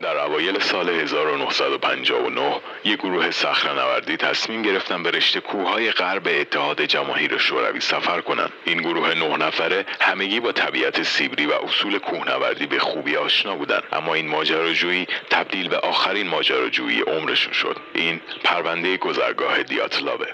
در اوایل سال 1959 یک گروه صخره‌نوردی تصمیم گرفتن به رشته کوههای غرب اتحاد جماهیر شوروی سفر کنند. این گروه نه نفره همگی با طبیعت سیبری و اصول کوهنوردی به خوبی آشنا بودند. اما این ماجراجویی تبدیل به آخرین ماجراجویی عمرشون شد. این پرونده گذرگاه دیاتلاوه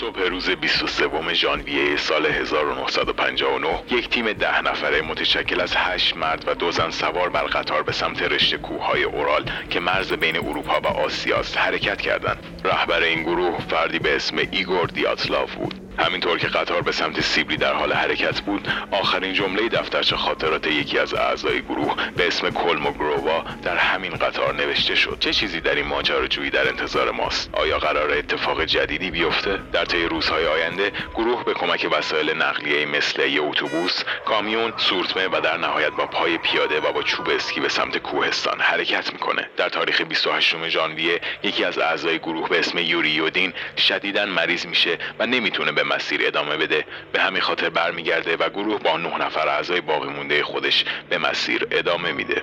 صبح روز 23 ژانویه سال 1959 یک تیم ده نفره متشکل از هشت مرد و دو زن سوار بر قطار به سمت رشته کوههای اورال که مرز بین اروپا و آسیا است حرکت کردند. رهبر این گروه فردی به اسم ایگور دیاتلاف بود. همینطور که قطار به سمت سیبری در حال حرکت بود آخرین جمله دفترچه خاطرات یکی از اعضای گروه به اسم کلموگرووا در همین قطار نوشته شد چه چیزی در این ماجراجویی در انتظار ماست آیا قراره اتفاق جدیدی بیفته در طی روزهای آینده گروه به کمک وسایل نقلیه مثل یه اتوبوس کامیون سورتمه و در نهایت با پای پیاده و با چوب اسکی به سمت کوهستان حرکت می‌کنه. در تاریخ 28 ژانویه یکی از اعضای گروه به اسم یوری یودین شدیدا مریض میشه و نمی‌تونه به مسیر ادامه بده. به همین خاطر برمیگرده و گروه با نه نفر اعضای باقی مونده خودش به مسیر ادامه میده.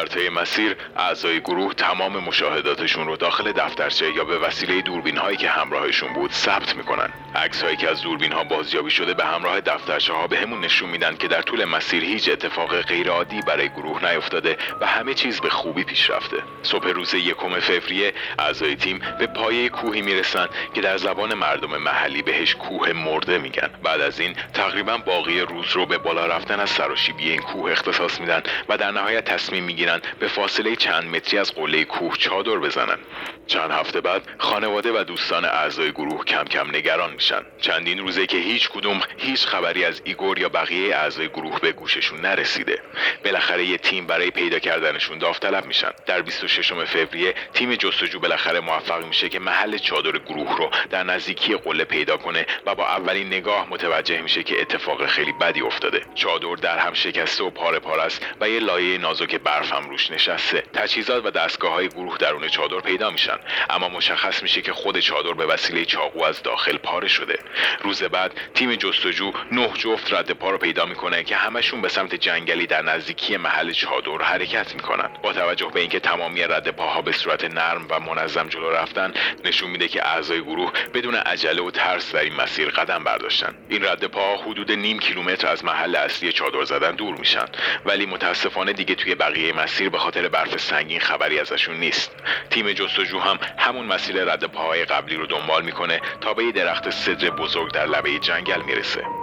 در طی مسیر اعضای گروه تمام مشاهداتشون رو داخل دفترچه یا به وسیله دوربین هایی که همراهشون بود ثبت می‌کنن. عکس هایی که از دوربین ها بازیابی شده به همراه دفترچه ها بهمون نشون میدن که در طول مسیر هیچ اتفاق غیرعادی برای گروه نیفتاده و همه چیز به خوبی پیش رفته. صبح روز یکم فوریه اعضای تیم به پایه کوهی می‌رسن که در زبان مردم محلی بهش کوه مرده میگن. بعد از این تقریبا باقی روز رو به بالا رفتن از سراشیبی این کوه اختصاص میدن و در نهایت تصمیم می‌گیرن به فاصله چند متری از قله کوه چادر بزنن چند هفته بعد خانواده و دوستان اعضای گروه کم کم نگران میشن. چندین روزه که هیچ کدوم هیچ خبری از ایگور یا بقیه اعضای گروه به گوششون نرسیده. بالاخره یه تیم برای پیدا کردنشون داوطلب میشن. در 26 فوریه تیم جستجو بالاخره موفق میشه که محل چادر گروه رو در نزدیکی قله پیدا کنه و با اولین نگاه متوجه میشه که اتفاق خیلی بدی افتاده. چادر در هم شکسته و پاره پاره است و یه لایه نازک برف روش نشسته. تجهیزات و دستگاه های گروه درون چادر پیدا میشن. اما مشخص میشه که خود چادر به وسیله چاقو از داخل پاره شده. روز بعد تیم جستجو نه جفت رد پا رو پیدا می‌کنه که همشون به سمت جنگلی در نزدیکی محل چادر حرکت می‌کنن. با توجه به اینکه تمامی رد پاها به صورت نرم و منظم جلو رفتن نشون میده که اعضای گروه بدون عجله و ترس در این مسیر قدم برداشتن. این رد پاها حدود نیم کیلومتر از محل اصلی چادر زدن دور میشن. ولی متاسفانه دیگه توی بقیه مسیر به خاطر برف سنگین خبری ازشون نیست. تیم جستجو هم همون مسیر رد پاهای قبلی رو دنبال می‌کنه تا به یه درخت صدر بزرگ در لبه جنگل می‌رسه.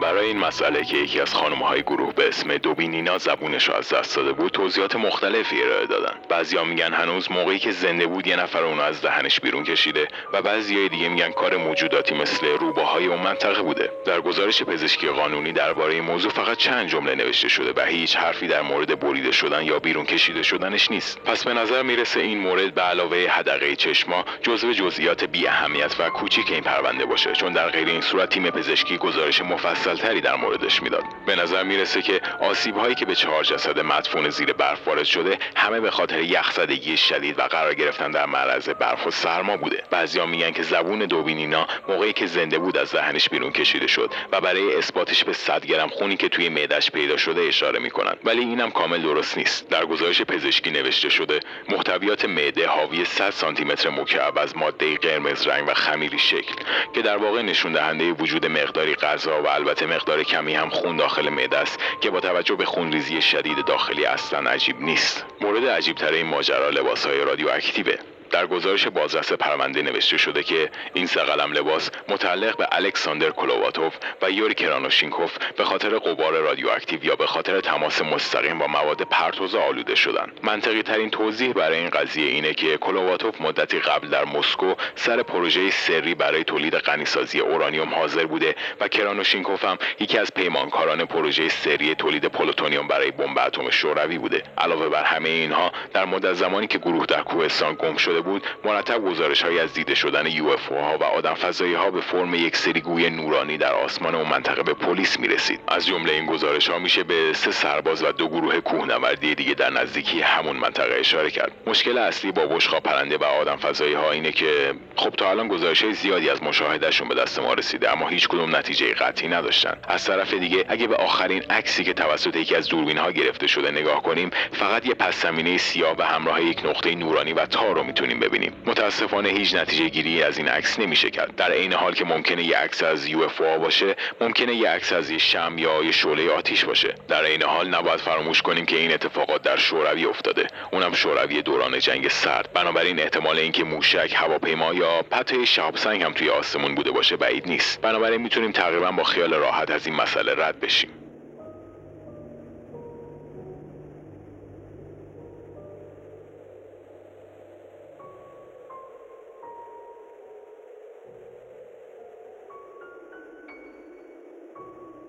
برای این مسئله که یکی از خانم های گروه به اسم دوبینینا زبونش از دست داده بود توضیحات مختلفی ارائه دادن. بعضیا میگن هنوز موقعی که زنده بود یه نفر اونو از دهنش بیرون کشیده و بعضیای دیگه میگن کار موجوداتی مثل روباهای اون منطقه بوده. در گزارش پزشکی قانونی درباره این موضوع فقط چند جمله نوشته شده و هیچ حرفی در مورد بریده شدن یا بیرون کشیده شدنش نیست. پس به نظر می‌رسه این مورد به علاوه حدقه چشما جزو جزئیات بی اهمیت و کوچیک این پرونده باشه چون در غیر این صورت تیم پزشکی گزارش مفصل تری در موردش می‌داد. به نظر می‌رسه که آسیب هایی که به چهار جسد مدفون زیر برف وارد شده همه به خاطر یخزدگی شدید و قرار گرفتن در معرض برف و سرما بوده. بعضیا میگن که زبون دوبینینا موقعی که زنده بود از دهنش بیرون کشیده شد و برای اثباتش به 100 گرم خونی که توی معدش پیدا شده اشاره می‌کنن. ولی اینم کامل درست نیست. در گزارش پزشکی نوشته شده محتویات معده حاوی 100 سانتی متر مکعب از ماده قرمز رنگ و خمیری شکل که در واقع نشون دهنده وجود مقداری غذا و البته مقدار کمی هم خون داخل معده است که با توجه به خونریزی شدید داخلی اصلا عجیب نیست. مورد عجیب تر این ماجرا لباس های رادیواکتیوه. در گزارش بازرس پرونده نوشته شده که این سه لباس متعلق به الکساندر کلوواتوف و یوری کرانوشینکوف به خاطر قبار رادیواکتیو یا به خاطر تماس مستقیم با مواد پرتوز آلوده شدن منطقی ترین توضیح برای این قضیه اینه که کلوواتوف مدتی قبل در مسکو سر پروژه سری برای تولید غنیسازی اورانیوم حاضر بوده و کرانوشینکوف هم یکی از پیمانکاران پروژه سری تولید پلوتونیوم برای بمب اتم شوروی بوده. علاوه بر همه اینها در مدت زمانی که گروه در کوهستان گم شده بود مرتب گزارش هایی از دیده شدن UFO ها و آدم فضایی ها به فرم یک سری گوی نورانی در آسمان اون منطقه به پلیس می رسید از جمله این گزارش ها میشه به سه سرباز و دو گروه کوهنوردی دیگه در نزدیکی همون منطقه اشاره کرد. مشکل اصلی با بشقاب پرنده و آدم فضایی ها اینه که خب تا الان گزارش های زیادی از مشاهدهشون به دست ما رسیده اما هیچ کدوم نتیجه قطعی نداشتن. از طرف دیگه اگه به آخرین عکسی که توسط یکی از دوربین ها گرفته شده نگاه کنیم فقط یه پس سیاه و همراه یک نقطه نورانی و تار رو ببینیم. متاسفانه هیچ نتیجه گیری از این عکس نمیشه کرد. در عین حال که ممکنه یه عکس از یو باشه ممکنه یه عکس از یه شم یا یه شعله آتیش باشه. در عین حال نباید فراموش کنیم که این اتفاقات در شوروی افتاده. اونم شوروی دوران جنگ سرد. بنابراین احتمال اینکه موشک هواپیما یا پته شهاب سنگ هم توی آسمون بوده باشه بعید نیست. بنابراین می‌تونیم تقریبا با خیال راحت از این مسئله رد بشیم.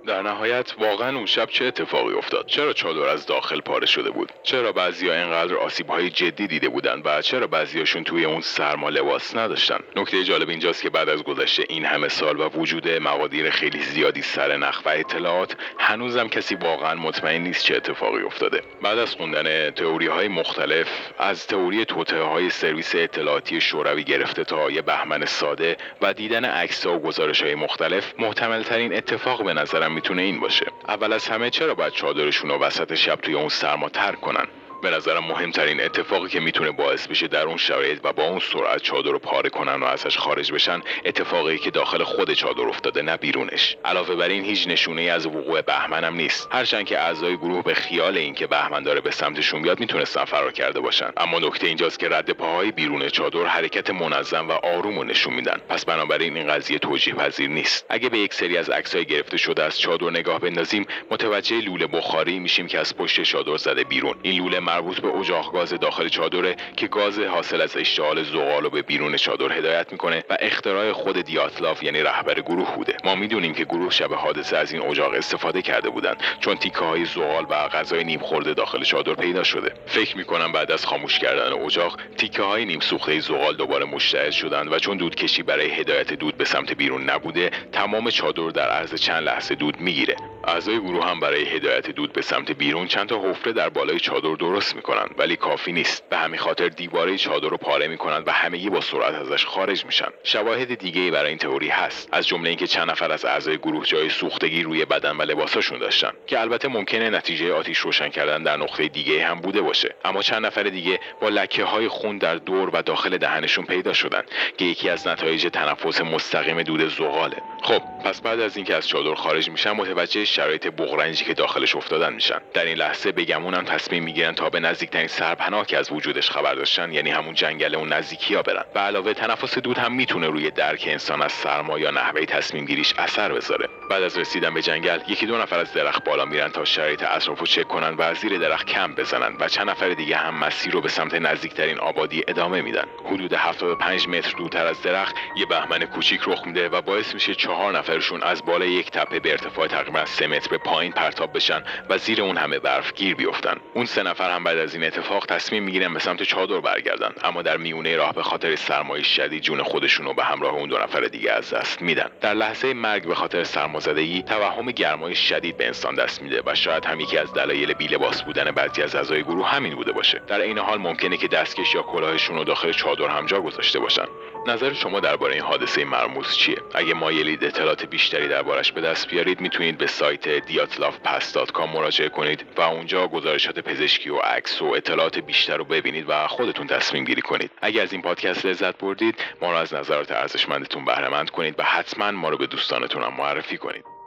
در نهایت واقعا اون شب چه اتفاقی افتاد؟ چرا چادر از داخل پاره شده بود؟ چرا بعضیا اینقدر آسیب های جدی دیده بودن و چرا بعضیاشون توی اون سرما لباس نداشتن؟ نکته جالب اینجاست که بعد از گذشته این همه سال و وجود مقادیر خیلی زیادی سر نخ و اطلاعات هنوزم کسی واقعا مطمئن نیست چه اتفاقی افتاده. بعد از خوندن تئوری های مختلف از تئوری توته های سرویس اطلاعاتی شوروی گرفته تا یه بهمن ساده و دیدن عکس و گزارش های مختلف محتمل ترین اتفاق به نظرم می‌تونه این باشه. اول از همه چرا باید چادرشون رو وسط شب توی اون سرما ترک کنن؟ به نظرم مهمترین اتفاقی که می‌تونه باعث بشه در اون شرایط و با اون سرعت چادر رو پاره کنن و ازش خارج بشن اتفاقی که داخل خود چادر افتاده نه بیرونش. علاوه بر این هیچ نشونه ای از وقوع بهمن هم نیست. هرچند که اعضای گروه به خیال اینکه بهمن داره به سمتشون بیاد می‌تونستن فرار کرده باشن. اما نکته اینجاست که رد پاهای بیرون چادر حرکت منظم و آروم و نشون میدن. پس بنابراین این قضیه توجیه پذیر نیست. اگه به یک سری از عکسای گرفته شده از چادر نگاه بندازیم متوجه لوله بخاری میشیم که از پشت چادر زده بیرون. این لوله مربوط به اجاق گاز داخل چادره که گاز حاصل از اشتعال زغال رو به بیرون چادر هدایت می‌کنه و اختراع خود دیاتلاف یعنی رهبر گروه بوده. ما می‌دونیم که گروه شب حادثه از این اجاق استفاده کرده بودن چون تیکه های زغال و غذای نیم خورده داخل چادر پیدا شده. فکر می‌کنم بعد از خاموش کردن اجاق تیکه های نیم سوخته زغال دوباره مشتعل شدن و چون دودکشی برای هدایت دود به سمت بیرون نبوده تمام چادر در عرض چند لحظه دود می‌گیره. اعضای گروه هم برای هدایت دود به سمت بیرون چند تا حفره در بالای چادر درست می‌کنن ولی کافی نیست. به همین خاطر دیواره چادر رو پاره می‌کنن و همگی با سرعت ازش خارج میشن. شواهد دیگه ای برای این تئوری هست. از جمله اینکه چند نفر از اعضای گروه جای سوختگی روی بدن و لباساشون داشتن که البته ممکنه نتیجه آتیش روشن کردن در نقطه دیگه هم بوده باشه. اما چند نفر دیگه با لکه های خون در دور و داخل دهنشون پیدا شدن که یکی از نتایج تنفس مستقیم دود زغاله. خب پس بعد از اینکه از چادر خارج میشن متوجه شرایط بغرنجی که داخلش افتادن میشن. در این لحظه به گمونم تصمیم می‌گیرن تا به نزدیکترین سرپناه که از وجودش خبر داشتن یعنی همون جنگل اون نزدیکی ها برن. و علاوه تنفس دود هم می‌تونه روی درک انسان از سرما یا نحوه تصمیم گیریش اثر بذاره. بعد از رسیدن به جنگل یکی دو نفر از درخت بالا میرن تا شرایط اطراف رو چک کنن و زیر درخت کم بزنن و چند نفر دیگه هم مسیر رو به سمت نزدیکترین آبادی ادامه میدن. حدود 75 متر دورتر از درخت یه بهمن کوچیک رخ میده و باعث میشه چهار نفرشون از بالای یک تپه به ارتفاع تقریبا 3 متر به پایین پرتاب بشن و زیر اون همه برف گیر بیفتن. اون سه نفر بعد از این اتفاق تصمیم می‌گیرن به سمت چادر برگردن. اما در میونه راه به خاطر سرمایه شدید جون خودشون رو به همراه اون دو نفر دیگه از دست میدن. در لحظه مرگ به خاطر سرمازدگی توهم گرمای شدید به انسان دست میده و شاید هم یکی از دلایل بیلباس بودن بعضی از اعضای گروه همین بوده باشه. در این حال ممکنه که دستکش یا کلاهشون رو داخل چادر هم جا گذاشته باشن. نظر شما درباره این حادثه مرموز چیه؟ اگه مایلید اطلاعات بیشتری دربارش به دست بیارید می‌تونید به سایت diatlafpass.com مراجعه کنید و اونجا گزارشات پزشکی و عکس و اطلاعات بیشتر رو ببینید و خودتون تصمیم گیری کنید. اگر از این پادکست لذت بردید ما رو از نظرات ارزشمندتون بهره کنید و حتما ما رو به دوستانتون هم معرفی کنید.